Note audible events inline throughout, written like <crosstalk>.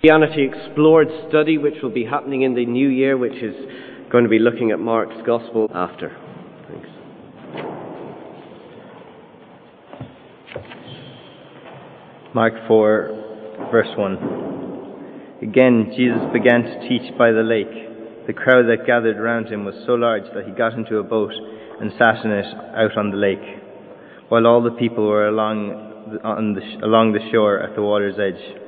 Christianity Explored study, which will be happening in the new year, which is going to be looking at Mark's Gospel after. Thanks. Mark 4, verse 1. Again, Jesus began to teach by the lake. The crowd that gathered around him was so large that he got into a boat and sat in it out on the lake, while all the people were along, on the, along the shore at the water's edge.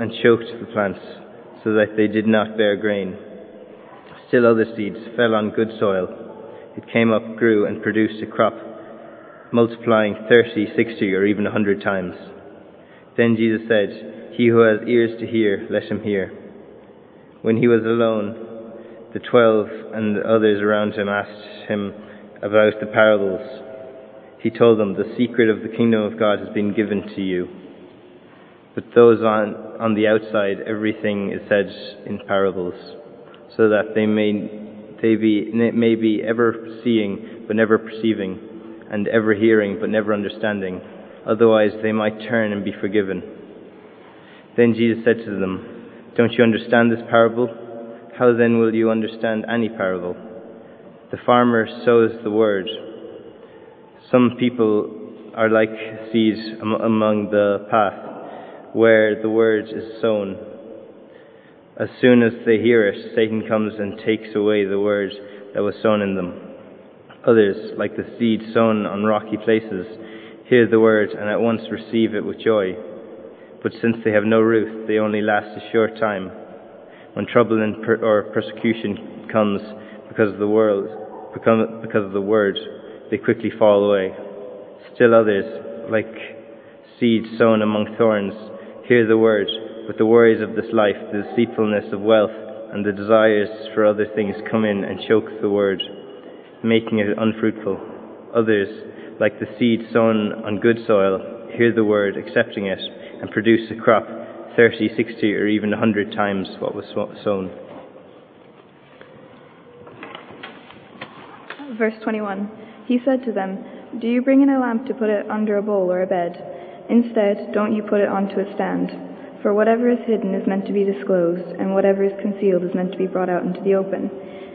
and choked the plants, so that they did not bear grain. Still other seeds fell on good soil. It came up, grew, and produced a crop, multiplying thirty, sixty, or even a hundred times. Then Jesus said, He who has ears to hear, let him hear. When he was alone, the twelve and the others around him asked him about the parables. He told them, The secret of the kingdom of God has been given to you but those on, on the outside, everything is said in parables, so that they may, they be, may be ever seeing but never perceiving, and ever hearing but never understanding. Otherwise, they might turn and be forgiven. Then Jesus said to them, Don't you understand this parable? How then will you understand any parable? The farmer sows the word. Some people are like seeds among the path where the word is sown. As soon as they hear it, Satan comes and takes away the word that was sown in them. Others, like the seed sown on rocky places, hear the word and at once receive it with joy. But since they have no root, they only last a short time. When trouble per- or persecution comes because of the world, because of the word, they quickly fall away. Still others, like seed sown among thorns, hear the word, but the worries of this life, the deceitfulness of wealth, and the desires for other things come in and choke the word, making it unfruitful. Others, like the seed sown on good soil, hear the word, accepting it, and produce a crop thirty, sixty, or even a hundred times what was sown. Verse 21 He said to them, Do you bring in a lamp to put it under a bowl or a bed? Instead, don't you put it onto a stand. For whatever is hidden is meant to be disclosed, and whatever is concealed is meant to be brought out into the open.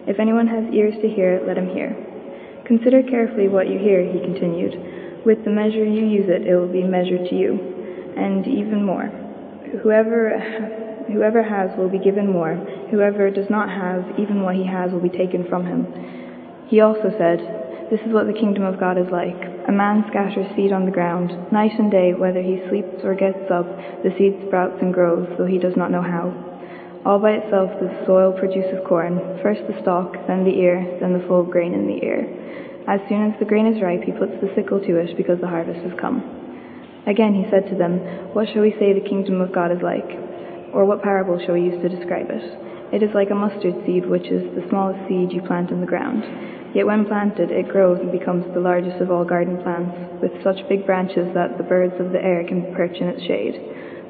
If anyone has ears to hear, let him hear. Consider carefully what you hear, he continued. With the measure you use it, it will be measured to you, and even more. Whoever, whoever has will be given more. Whoever does not have, even what he has will be taken from him. He also said, this is what the kingdom of God is like. A man scatters seed on the ground. Night and day, whether he sleeps or gets up, the seed sprouts and grows, though he does not know how. All by itself the soil produces corn, first the stalk, then the ear, then the full grain in the ear. As soon as the grain is ripe, he puts the sickle to it, because the harvest has come. Again he said to them, What shall we say the kingdom of God is like? Or what parable shall we use to describe it? It is like a mustard seed, which is the smallest seed you plant in the ground. Yet when planted, it grows and becomes the largest of all garden plants, with such big branches that the birds of the air can perch in its shade.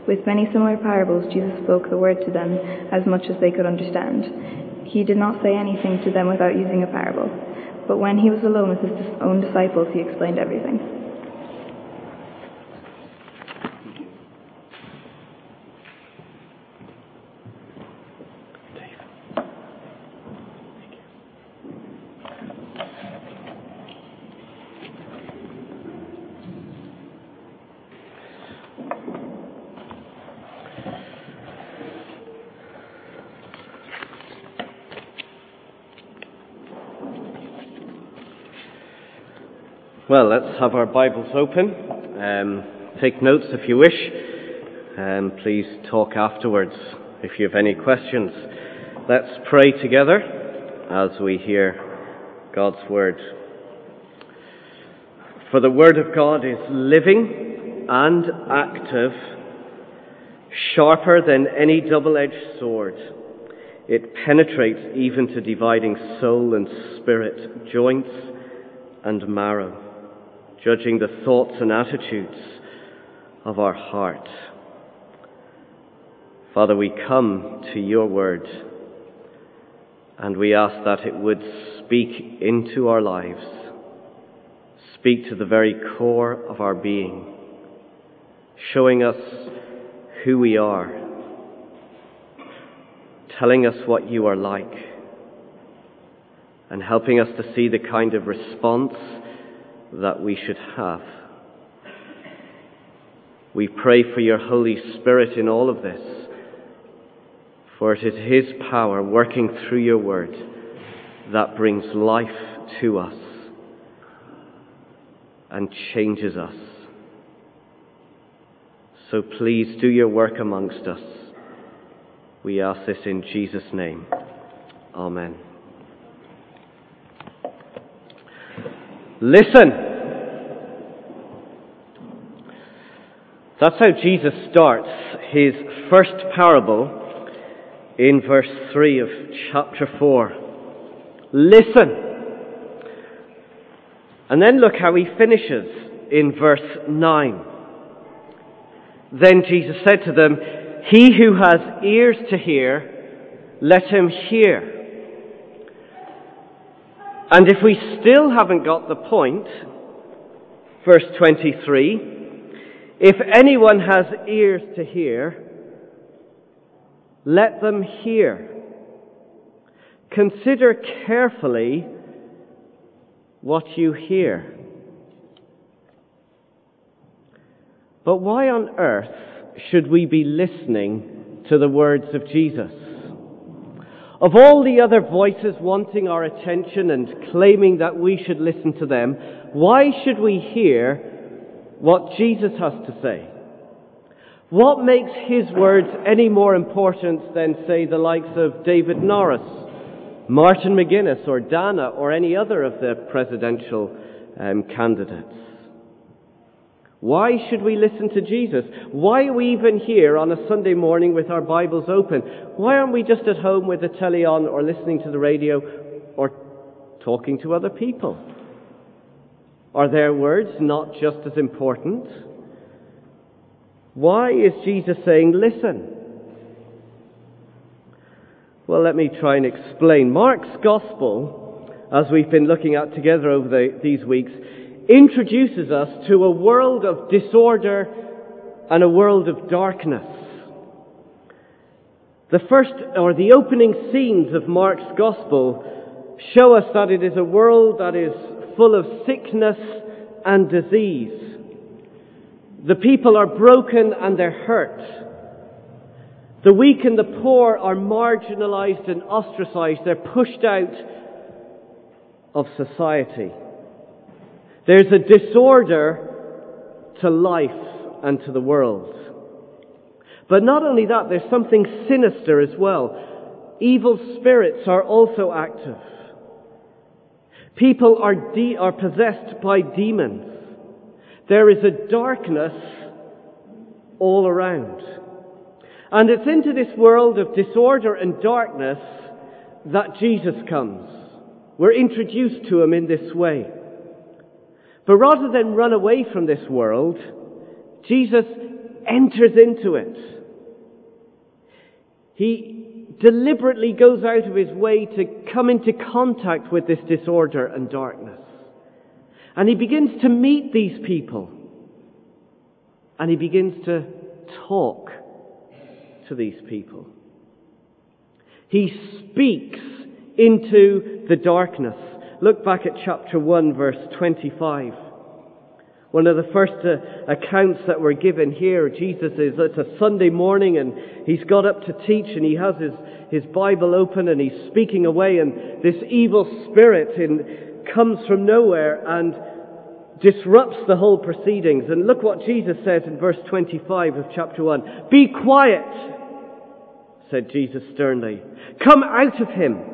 With many similar parables, Jesus spoke the word to them as much as they could understand. He did not say anything to them without using a parable. But when he was alone with his own disciples, he explained everything. Well, let's have our Bibles open. Um, take notes if you wish. Um, please talk afterwards if you have any questions. Let's pray together as we hear God's Word. For the Word of God is living and active, sharper than any double-edged sword. It penetrates even to dividing soul and spirit, joints and marrow, judging the thoughts and attitudes of our heart. Father, we come to your word and we ask that it would speak into our lives, speak to the very core of our being, showing us who we are, telling us what you are like, and helping us to see the kind of response that we should have. We pray for your Holy Spirit in all of this, for it is His power working through your word that brings life to us and changes us. So please do your work amongst us. We ask this in Jesus' name. Amen. Listen. That's how Jesus starts his first parable in verse 3 of chapter 4. Listen. And then look how he finishes in verse 9. Then Jesus said to them, He who has ears to hear, let him hear. And if we still haven't got the point, verse 23, if anyone has ears to hear, let them hear. Consider carefully what you hear. But why on earth should we be listening to the words of Jesus? Of all the other voices wanting our attention and claiming that we should listen to them, why should we hear what Jesus has to say? What makes his words any more important than, say, the likes of David Norris, Martin McGuinness, or Dana, or any other of the presidential um, candidates? Why should we listen to Jesus? Why are we even here on a Sunday morning with our Bibles open? Why aren't we just at home with the telly on or listening to the radio or talking to other people? Are their words not just as important? Why is Jesus saying, listen? Well, let me try and explain. Mark's Gospel, as we've been looking at together over the, these weeks, introduces us to a world of disorder and a world of darkness. The first, or the opening scenes of Mark's Gospel show us that it is a world that is full of sickness and disease. The people are broken and they're hurt. The weak and the poor are marginalized and ostracized. They're pushed out of society. There's a disorder to life and to the world. But not only that, there's something sinister as well. Evil spirits are also active. People are, de- are possessed by demons. There is a darkness all around. And it's into this world of disorder and darkness that Jesus comes. We're introduced to him in this way. But rather than run away from this world, Jesus enters into it. He deliberately goes out of his way to come into contact with this disorder and darkness. And he begins to meet these people. And he begins to talk to these people. He speaks into the darkness. Look back at chapter 1 verse 25. One of the first uh, accounts that were given here, Jesus is, it's a Sunday morning and he's got up to teach and he has his, his Bible open and he's speaking away and this evil spirit in, comes from nowhere and disrupts the whole proceedings. And look what Jesus says in verse 25 of chapter 1. Be quiet, said Jesus sternly. Come out of him.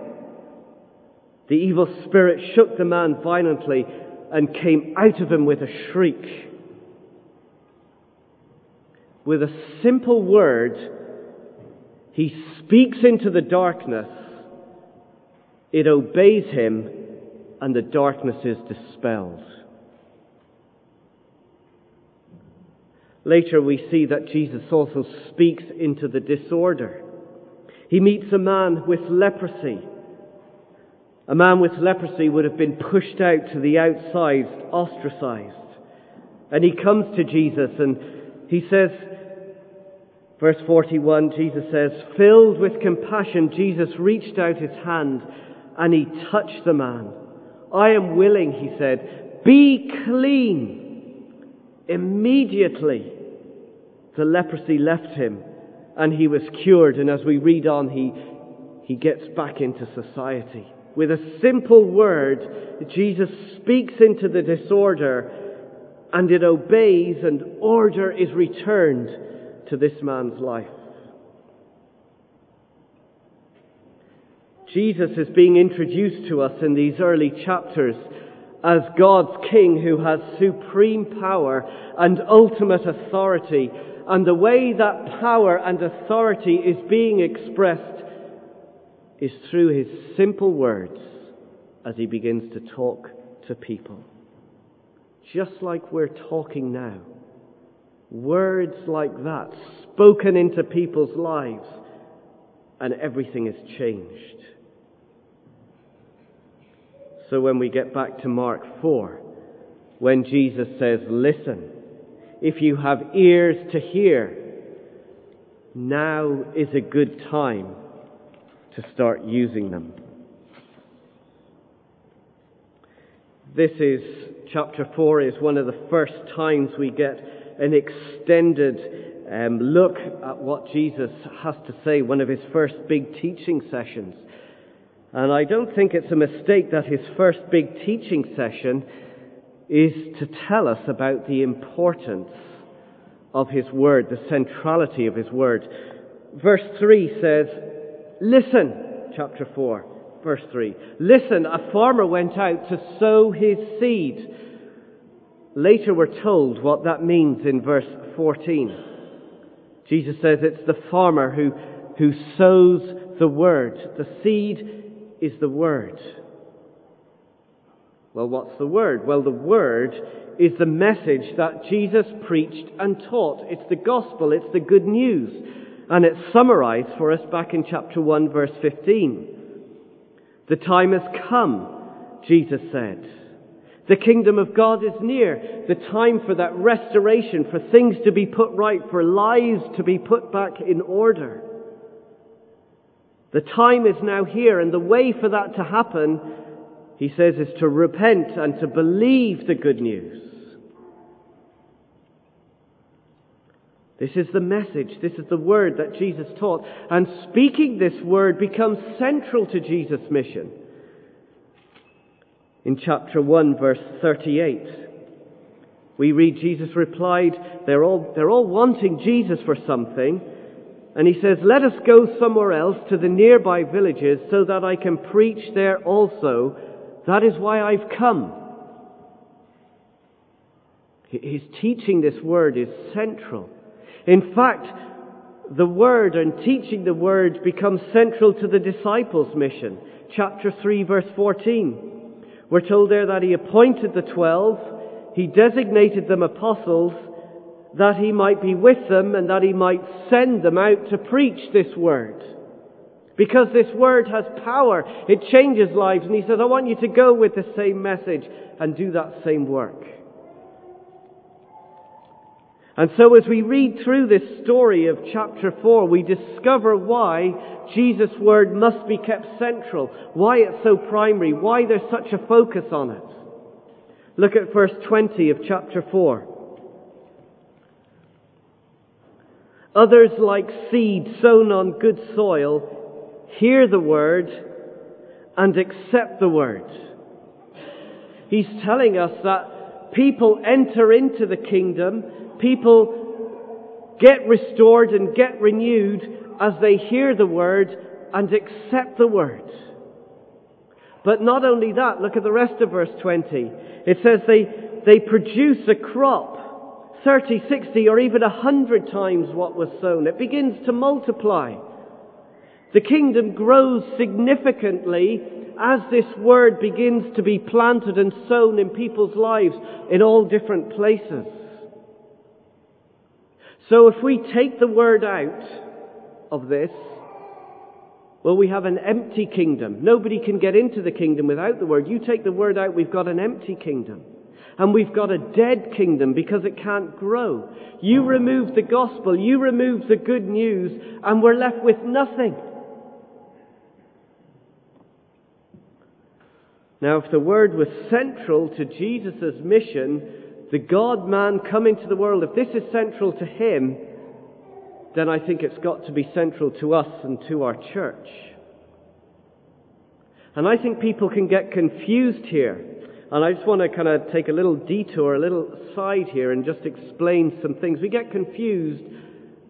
The evil spirit shook the man violently and came out of him with a shriek. with a simple word, he speaks into the darkness, it obeys him, and the darkness is dispelled. Later we see that Jesus also speaks into the disorder. He meets a man with leprosy. A man with leprosy would have been pushed out to the outside, ostracized. And he comes to Jesus and he says, verse 41, Jesus says, filled with compassion, Jesus reached out his hand and he touched the man. I am willing, he said, be clean. Immediately, the leprosy left him and he was cured. And as we read on, he, he gets back into society. With a simple word, Jesus speaks into the disorder and it obeys and order is returned to this man's life. Jesus is being introduced to us in these early chapters as God's King who has supreme power and ultimate authority. And the way that power and authority is being expressed is through his simple words as he begins to talk to people. Just like we're talking now. Words like that spoken into people's lives and everything is changed. So when we get back to Mark 4, when Jesus says, listen, if you have ears to hear, now is a good time to start using them. This is, chapter 4 is one of the first times we get an extended um, look at what Jesus has to say, one of his first big teaching sessions. And I don't think it's a mistake that his first big teaching session is to tell us about the importance of his word, the centrality of his word. Verse 3 says, Listen, chapter 4, verse 3. Listen, a farmer went out to sow his seed. Later we're told what that means in verse 14. Jesus says it's the farmer who, who sows the word. The seed is the Word. Well, what's the Word? Well, the Word is the message that Jesus preached and taught. It's the gospel, it's the good news. And it's summarized for us back in chapter 1, verse 15. The time has come, Jesus said. The kingdom of God is near. The time for that restoration, for things to be put right, for lives to be put back in order. The time is now here, and the way for that to happen, he says, is to repent and to believe the good news. This is the message. This is the word that Jesus taught. And speaking this word becomes central to Jesus' mission. In chapter 1, verse 38, we read Jesus replied, they're all, they're all wanting Jesus for something. And he says, Let us go somewhere else to the nearby villages so that I can preach there also. That is why I've come. His teaching this word is central. In fact, the word and teaching the word becomes central to the disciples' mission. Chapter 3 verse 14. We're told there that he appointed the twelve, he designated them apostles, that he might be with them and that he might send them out to preach this word. Because this word has power. It changes lives. And he says, I want you to go with the same message and do that same work. And so as we read through this story of chapter 4, we discover why Jesus' word must be kept central, why it's so primary, why there's such a focus on it. Look at verse 20 of chapter 4. Others, like seed sown on good soil, hear the word and accept the word. He's telling us that people enter into the kingdom, people get restored and get renewed as they hear the word and accept the word. But not only that, look at the rest of verse 20. It says they, they produce a crop 30, 60, or even a hundred times what was sown. It begins to multiply. The kingdom grows significantly as this word begins to be planted and sown in people's lives in all different places. So if we take the word out of this, well, we have an empty kingdom. Nobody can get into the kingdom without the word. You take the word out, we've got an empty kingdom. And we've got a dead kingdom because it can't grow. You remove the gospel, you remove the good news, and we're left with nothing. Now, if the word was central to Jesus' mission, the God man coming to the world, if this is central to him, then I think it's got to be central to us and to our church. And I think people can get confused here and I just want to kind of take a little detour, a little side here, and just explain some things. We get confused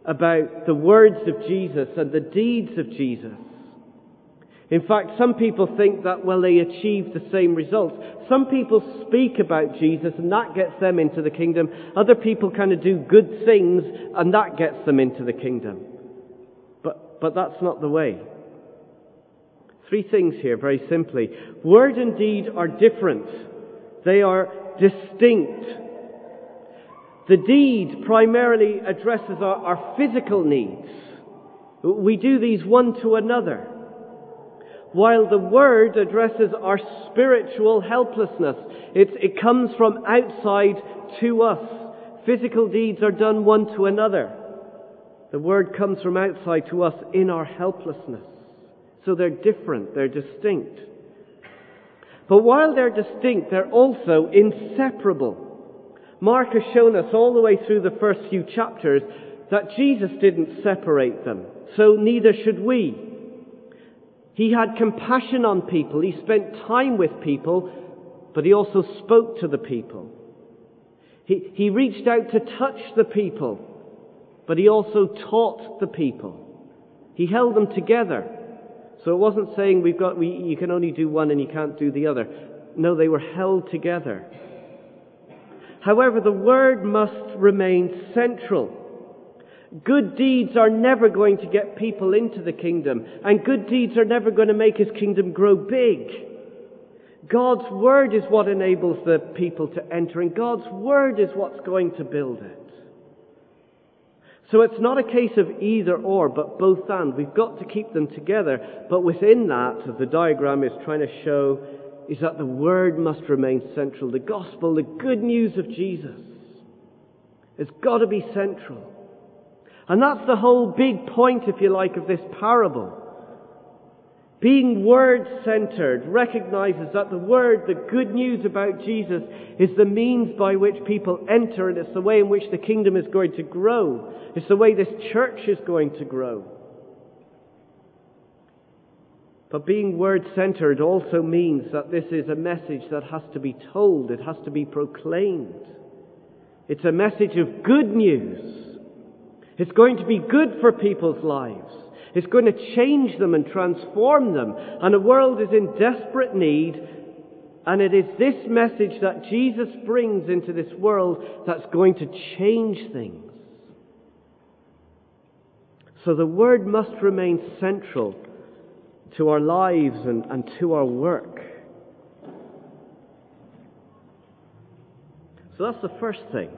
about the words of Jesus and the deeds of Jesus. In fact, some people think that, well, they achieve the same results. Some people speak about Jesus and that gets them into the kingdom. Other people kind of do good things and that gets them into the kingdom. But, but that's not the way. Three things here, very simply. Word and deed are different. They are distinct. The deed primarily addresses our, our physical needs. We do these one to another. While the word addresses our spiritual helplessness. It, it comes from outside to us. Physical deeds are done one to another. The word comes from outside to us in our helplessness. So they're different, they're distinct. But while they're distinct, they're also inseparable. Mark has shown us all the way through the first few chapters that Jesus didn't separate them, so neither should we. He had compassion on people, he spent time with people, but he also spoke to the people. He, he reached out to touch the people, but he also taught the people. He held them together. So it wasn't saying we've got, we, you can only do one and you can't do the other. No, they were held together. However, the word must remain central. Good deeds are never going to get people into the kingdom, and good deeds are never going to make his kingdom grow big. God's word is what enables the people to enter, and God's word is what's going to build it. So it's not a case of either or, but both and. We've got to keep them together. But within that, as the diagram is trying to show, is that the Word must remain central. The gospel, the good news of Jesus, has got to be central. And that's the whole big point, if you like, of this parable. Being word centered recognizes that the word, the good news about Jesus, is the means by which people enter, and it's the way in which the kingdom is going to grow. It's the way this church is going to grow. But being word centered also means that this is a message that has to be told, it has to be proclaimed. It's a message of good news. It's going to be good for people's lives. It's going to change them and transform them. And the world is in desperate need. And it is this message that Jesus brings into this world that's going to change things. So the Word must remain central to our lives and, and to our work. So that's the first thing.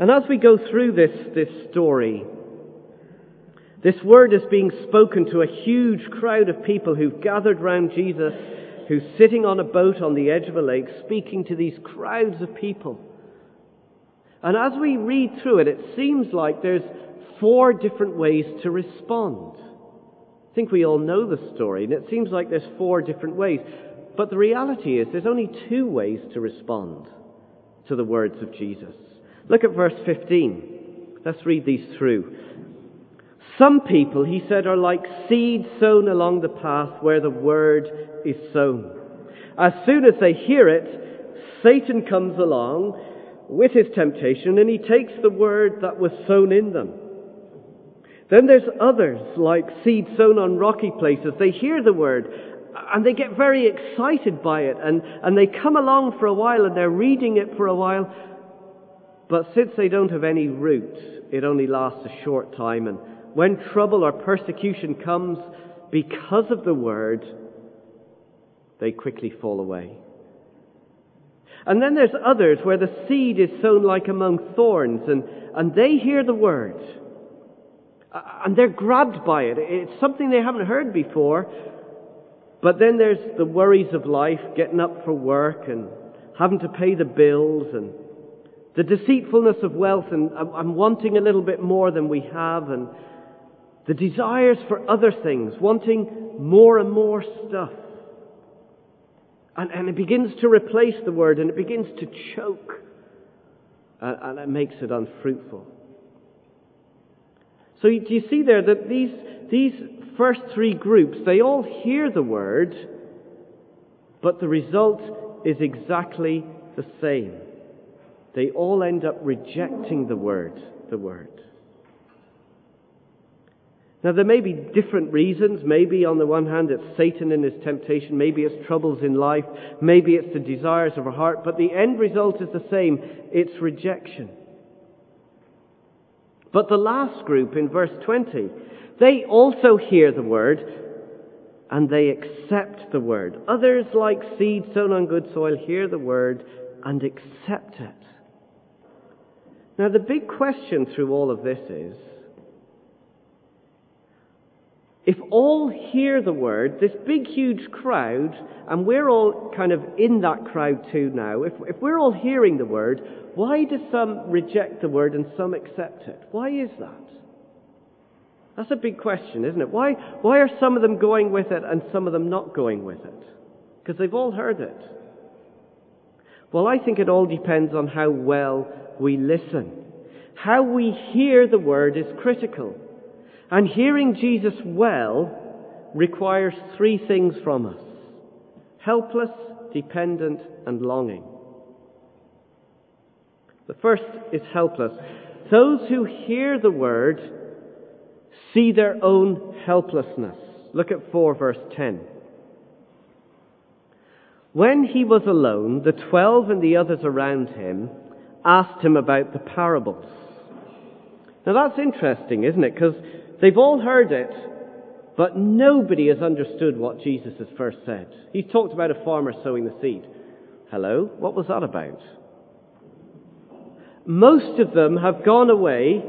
And as we go through this, this story, this word is being spoken to a huge crowd of people who've gathered round Jesus, who's sitting on a boat on the edge of a lake, speaking to these crowds of people. And as we read through it, it seems like there's four different ways to respond. I think we all know the story, and it seems like there's four different ways. But the reality is there's only two ways to respond to the words of Jesus. Look at verse 15. Let's read these through. Some people, he said, are like seed sown along the path where the word is sown. As soon as they hear it, Satan comes along with his temptation and he takes the word that was sown in them. Then there's others like seed sown on rocky places. They hear the word and they get very excited by it and, and they come along for a while and they're reading it for a while, But since they don't have any root, it only lasts a short time. And when trouble or persecution comes because of the word, they quickly fall away. And then there's others where the seed is sown like among thorns and, and they hear the word and they're grabbed by it. It's something they haven't heard before. But then there's the worries of life, getting up for work and having to pay the bills and the deceitfulness of wealth and, and wanting a little bit more than we have and the desires for other things, wanting more and more stuff. And, and it begins to replace the word and it begins to choke. And, and it makes it unfruitful. So do you see there that these, these first three groups, they all hear the word, but the result is exactly the same. They all end up rejecting the word, the word. Now, there may be different reasons. Maybe, on the one hand, it's Satan and his temptation. Maybe it's troubles in life. Maybe it's the desires of our heart. But the end result is the same it's rejection. But the last group in verse 20, they also hear the word and they accept the word. Others, like seed sown on good soil, hear the word and accept it. Now, the big question through all of this is if all hear the word, this big, huge crowd, and we're all kind of in that crowd too now, if, if we're all hearing the word, why do some reject the word and some accept it? Why is that? That's a big question, isn't it? Why, why are some of them going with it and some of them not going with it? Because they've all heard it. Well, I think it all depends on how well we listen. How we hear the word is critical. And hearing Jesus well requires three things from us helpless, dependent, and longing. The first is helpless. Those who hear the word see their own helplessness. Look at 4 verse 10. When he was alone, the twelve and the others around him asked him about the parables. Now that's interesting, isn't it? Because they've all heard it, but nobody has understood what Jesus has first said. He's talked about a farmer sowing the seed. Hello? What was that about? Most of them have gone away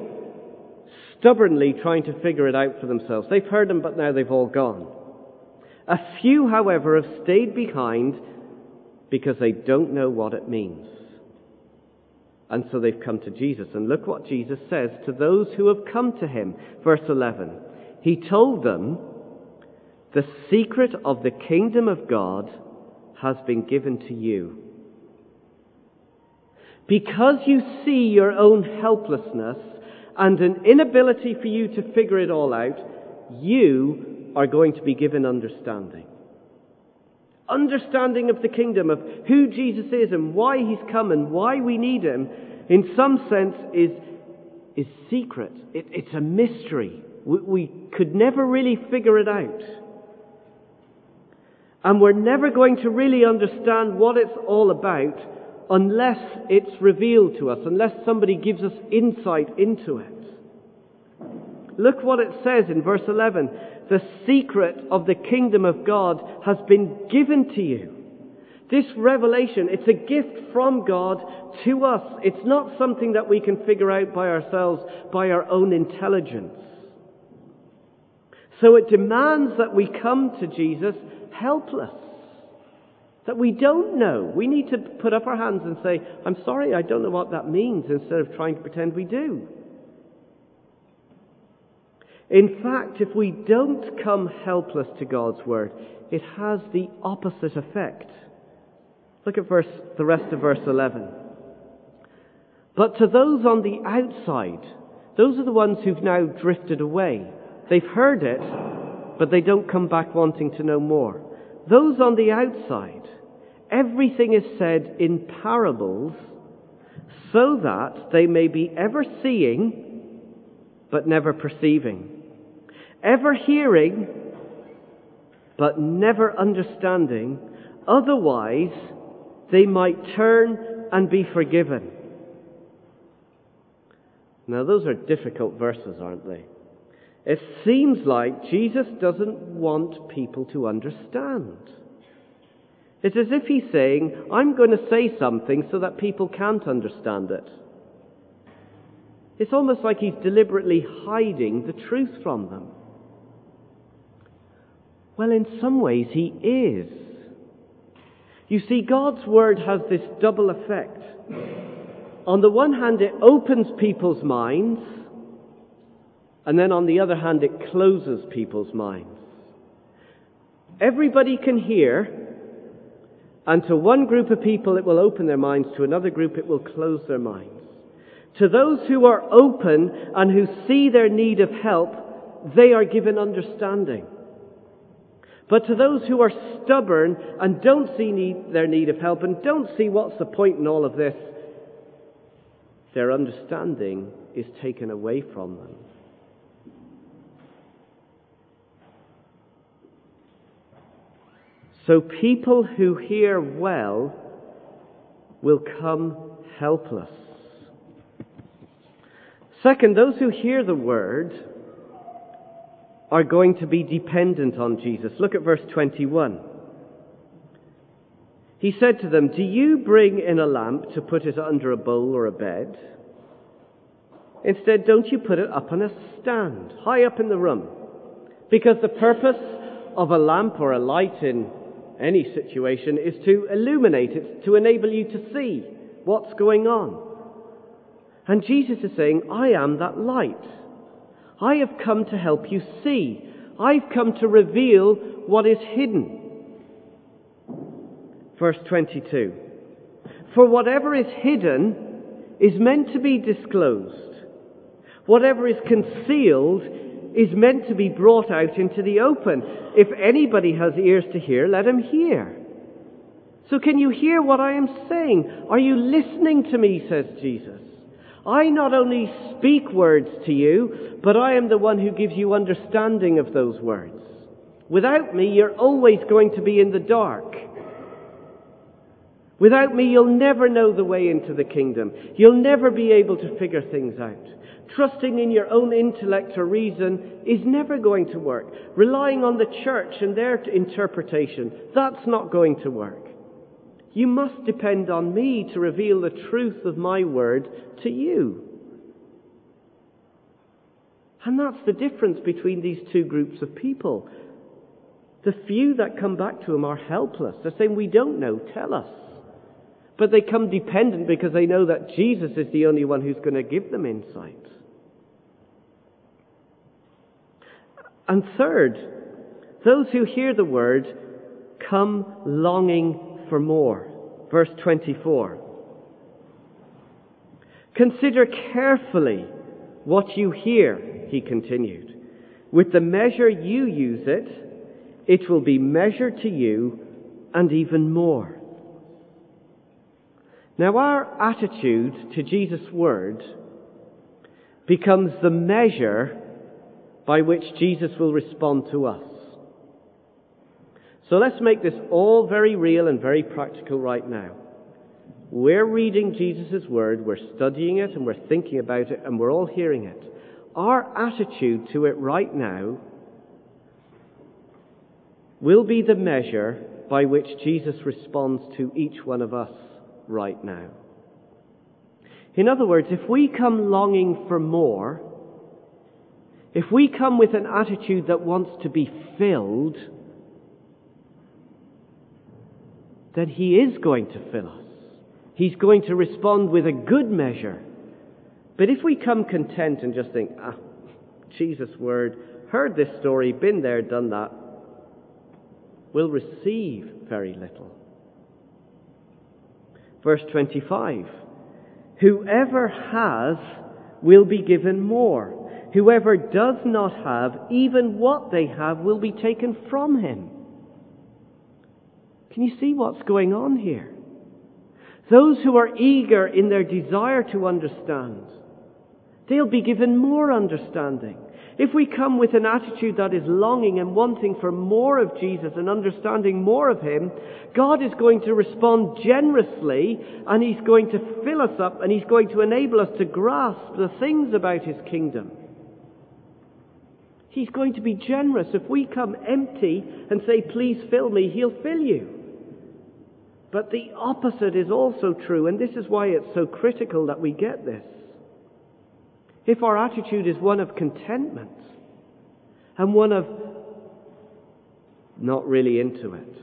stubbornly trying to figure it out for themselves. They've heard them, but now they've all gone. A few, however, have stayed behind because they don't know what it means. And so they've come to Jesus. And look what Jesus says to those who have come to him. Verse 11. He told them, The secret of the kingdom of God has been given to you. Because you see your own helplessness and an inability for you to figure it all out, you are going to be given understanding. Understanding of the kingdom, of who Jesus is and why he's come and why we need him, in some sense is, is secret. It, it's a mystery. We, we could never really figure it out. And we're never going to really understand what it's all about unless it's revealed to us, unless somebody gives us insight into it. Look what it says in verse 11. The secret of the kingdom of God has been given to you. This revelation, it's a gift from God to us. It's not something that we can figure out by ourselves, by our own intelligence. So it demands that we come to Jesus helpless that we don't know. We need to put up our hands and say, I'm sorry, I don't know what that means, instead of trying to pretend we do. In fact, if we don't come helpless to God's Word, it has the opposite effect. Look at verse, the rest of verse 11. But to those on the outside, those are the ones who've now drifted away. They've heard it, but they don't come back wanting to know more. Those on the outside, everything is said in parables so that they may be ever seeing but never perceiving, ever hearing but never understanding, otherwise they might turn and be forgiven. Now, those are difficult verses, aren't they? It seems like Jesus doesn't want people to understand. It's as if he's saying, I'm going to say something so that people can't understand it. It's almost like he's deliberately hiding the truth from them. Well, in some ways, he is. You see, God's Word has this double effect. On the one hand, it opens people's minds, and then on the other hand, it closes people's minds. Everybody can hear, and to one group of people it will open their minds, to another group it will close their minds. To those who are open and who see their need of help, they are given understanding. But to those who are stubborn and don't see need, their need of help and don't see what's the point in all of this, their understanding is taken away from them. So people who hear well will come helpless. Second, those who hear the word are going to be dependent on Jesus. Look at verse 21. He said to them, Do you bring in a lamp to put it under a bowl or a bed? Instead, don't you put it up on a stand, high up in the room? Because the purpose of a lamp or a light in any situation is to illuminate it, to enable you to see what's going on. And Jesus is saying, I am that light. I have come to help you see. I've come to reveal what is hidden. Verse 22. For whatever is hidden is meant to be disclosed. Whatever is concealed is meant to be brought out into the open. If anybody has ears to hear, let him hear. So can you hear what I am saying? Are you listening to me, says Jesus? I not only speak words to you, but I am the one who gives you understanding of those words. Without me, you're always going to be in the dark. Without me, you'll never know the way into the kingdom. You'll never be able to figure things out. Trusting in your own intellect or reason is never going to work. Relying on the church and their interpretation, that's not going to work. You must depend on me to reveal the truth of my word to you. And that's the difference between these two groups of people. The few that come back to him are helpless. They're saying, We don't know, tell us. But they come dependent because they know that Jesus is the only one who's going to give them insight. And third, those who hear the word come longing for more. Verse 24. Consider carefully what you hear, he continued. With the measure you use it, it will be measured to you and even more. Now, our attitude to Jesus' word becomes the measure by which Jesus will respond to us. So let's make this all very real and very practical right now. We're reading Jesus' word, we're studying it, and we're thinking about it, and we're all hearing it. Our attitude to it right now will be the measure by which Jesus responds to each one of us right now. In other words, if we come longing for more, if we come with an attitude that wants to be filled, then He is going to fill us. He's going to respond with a good measure. But if we come content and just think, ah, Jesus' word, heard this story, been there, done that, we'll receive very little. Verse 25 Whoever has will be given more. Whoever does not have, even what they have will be taken from him. Can you see what's going on here? Those who are eager in their desire to understand, they'll be given more understanding. if we come with an attitude that is longing and wanting for more of Jesus and understanding more of Him, God is going to respond generously and He's going to fill us up and He's going to enable us to grasp the things about His kingdom. He's going to be generous. If we come empty and say, please fill me, He'll fill you. But the opposite is also true, and this is why it's so critical that we get this. If our attitude is one of contentment and one of not really into it,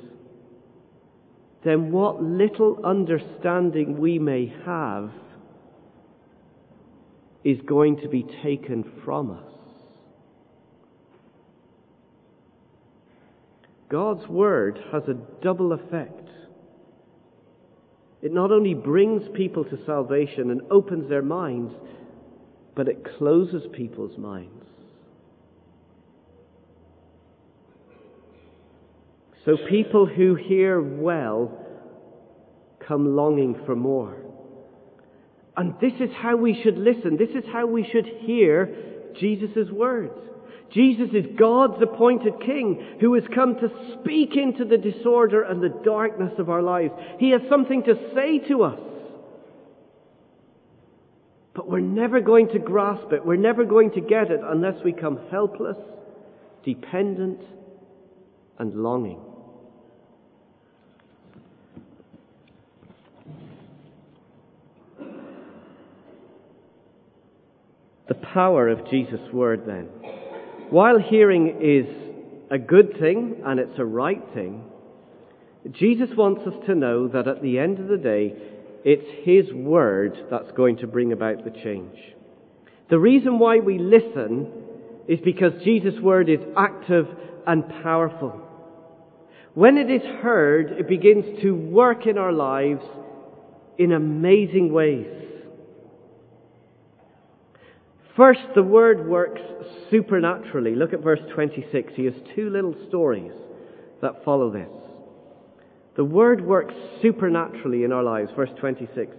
then what little understanding we may have is going to be taken from us. God's Word has a double effect. It not only brings people to salvation and opens their minds, but it closes people's minds. So people who hear well come longing for more. And this is how we should listen. This is how we should hear Jesus' words. Jesus is God's appointed King who has come to speak into the disorder and the darkness of our lives. He has something to say to us. But we're never going to grasp it. We're never going to get it unless we come helpless, dependent, and longing. The power of Jesus' word, then. While hearing is a good thing and it's a right thing, Jesus wants us to know that at the end of the day, it's His Word that's going to bring about the change. The reason why we listen is because Jesus' Word is active and powerful. When it is heard, it begins to work in our lives in amazing ways. First, the Word works supernaturally. Look at verse 26. He has two little stories that follow this. The Word works supernaturally in our lives. Verse 26.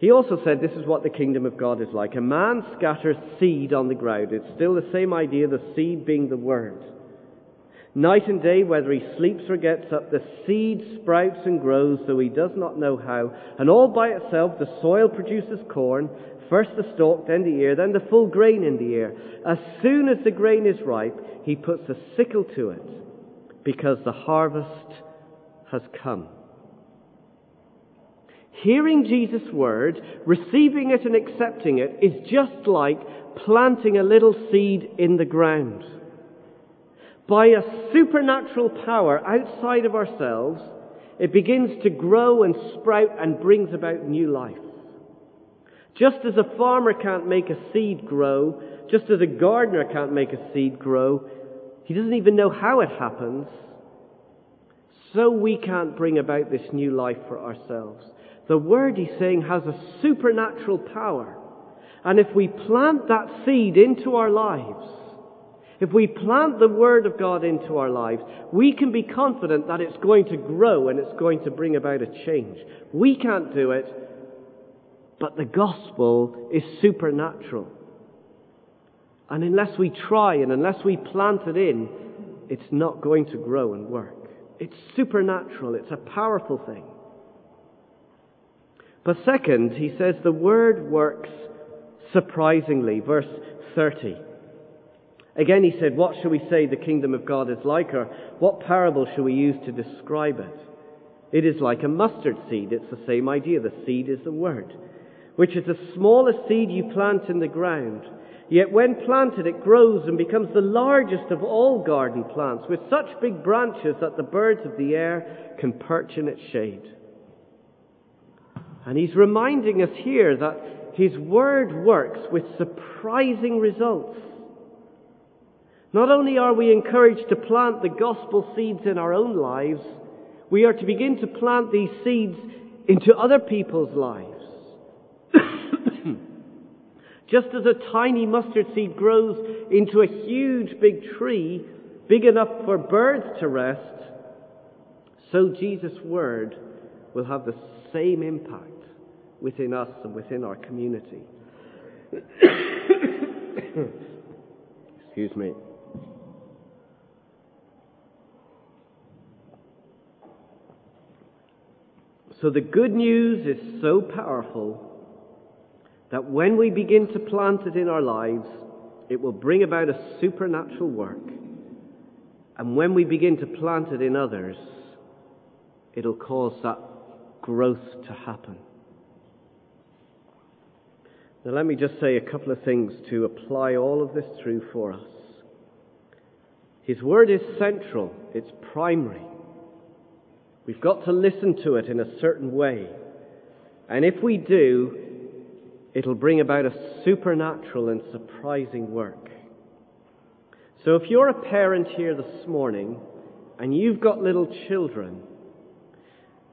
He also said this is what the kingdom of God is like. A man scatters seed on the ground. It's still the same idea, the seed being the Word. Night and day, whether he sleeps or gets up, the seed sprouts and grows, though he does not know how. And all by itself, the soil produces corn, first the stalk, then the ear, then the full grain in the ear. As soon as the grain is ripe, he puts a sickle to it, because the harvest has come. Hearing Jesus' word, receiving it and accepting it, is just like planting a little seed in the ground. By a supernatural power outside of ourselves, it begins to grow and sprout and brings about new life. Just as a farmer can't make a seed grow, just as a gardener can't make a seed grow, he doesn't even know how it happens so we can't bring about this new life for ourselves. The word he's saying has a supernatural power. And if we plant that seed into our lives, if we plant the Word of God into our lives, we can be confident that it's going to grow and it's going to bring about a change. We can't do it, but the gospel is supernatural. And unless we try and unless we plant it in, it's not going to grow and work. It's supernatural. It's a powerful thing. But second, he says the word works surprisingly. Verse 30. Again, he said, What shall we say the kingdom of God is like, or what parable shall we use to describe it? It is like a mustard seed. It's the same idea. The seed is the word, which is the smallest seed you plant in the ground. Yet when planted, it grows and becomes the largest of all garden plants, with such big branches that the birds of the air can perch in its shade. And he's reminding us here that his word works with surprising results. Not only are we encouraged to plant the gospel seeds in our own lives, we are to begin to plant these seeds into other people's lives. Just as a tiny mustard seed grows into a huge big tree, big enough for birds to rest, so Jesus' word will have the same impact within us and within our community. <coughs> Excuse me. So the good news is so powerful that when we begin to plant it in our lives, it will bring about a supernatural work. And when we begin to plant it in others, it'll cause that growth to happen. Now, let me just say a couple of things to apply all of this through for us. His word is central, it's primary. We've got to listen to it in a certain way. And if we do, it'll bring about a supernatural and surprising work. So if you're a parent here this morning and you've got little children,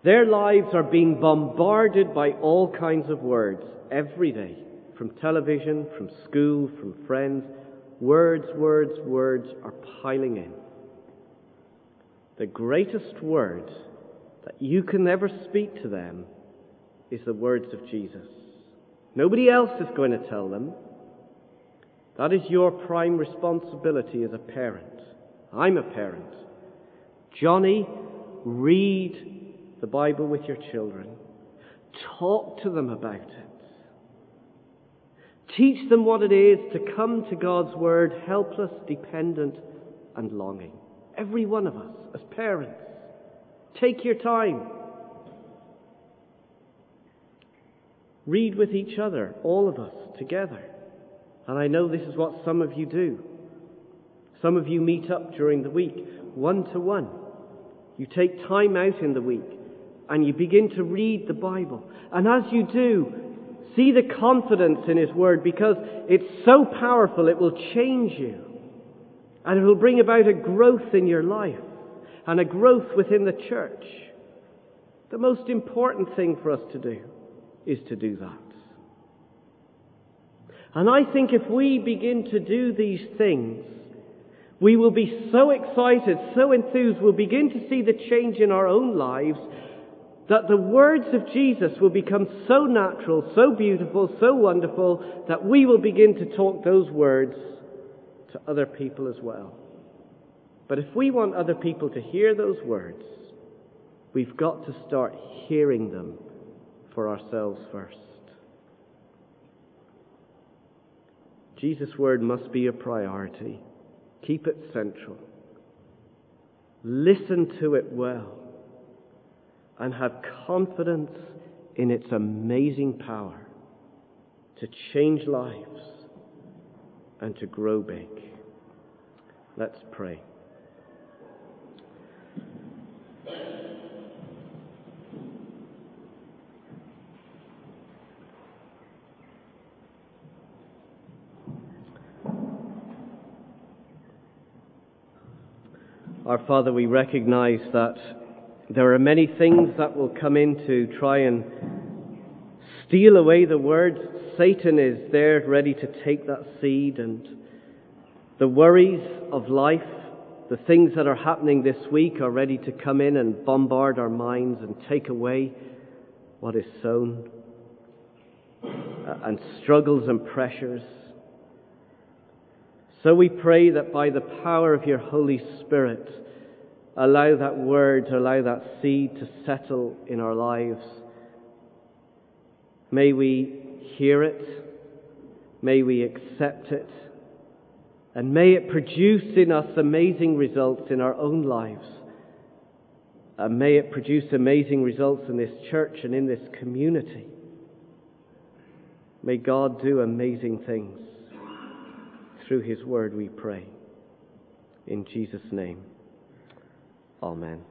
their lives are being bombarded by all kinds of words every day from television, from school, from friends. Words, words, words are piling in. The greatest word that you can ever speak to them is the words of Jesus. Nobody else is going to tell them. That is your prime responsibility as a parent. I'm a parent. Johnny, read the Bible with your children. Talk to them about it. Teach them what it is to come to God's Word helpless, dependent, and longing. Every one of us, as parents. Take your time. Read with each other, all of us, together. And I know this is what some of you do. Some of you meet up during the week, one to one. You take time out in the week and you begin to read the Bible. And as you do, See the confidence in His Word because it's so powerful it will change you. And it will bring about a growth in your life and a growth within the church. The most important thing for us to do is to do that. And I think if we begin to do these things, we will be so excited, so enthused, we'll begin to see the change in our own lives that the words of Jesus will become so natural, so beautiful, so wonderful that we will begin to talk those words to other people as well. But if we want other people to hear those words, we've got to start hearing them for ourselves first. Jesus' word must be a priority. Keep it central. Listen to it well and have confidence in its amazing power to change lives and to grow big. Let's pray. Our Father, we recognize that there are many things that will come in to try and steal away the word. Satan is there ready to take that seed and the worries of life, the things that are happening this week are ready to come in and bombard our minds and take away what is sown uh, and struggles and pressures. So we pray that by the power of your Holy Spirit, allow that word, allow that seed to settle in our lives. May we hear it. May we accept it. And may it produce in us amazing results in our own lives. And may it produce amazing results in this church and in this community. May God do amazing things. Through His Word we pray. In Jesus' name. Amen.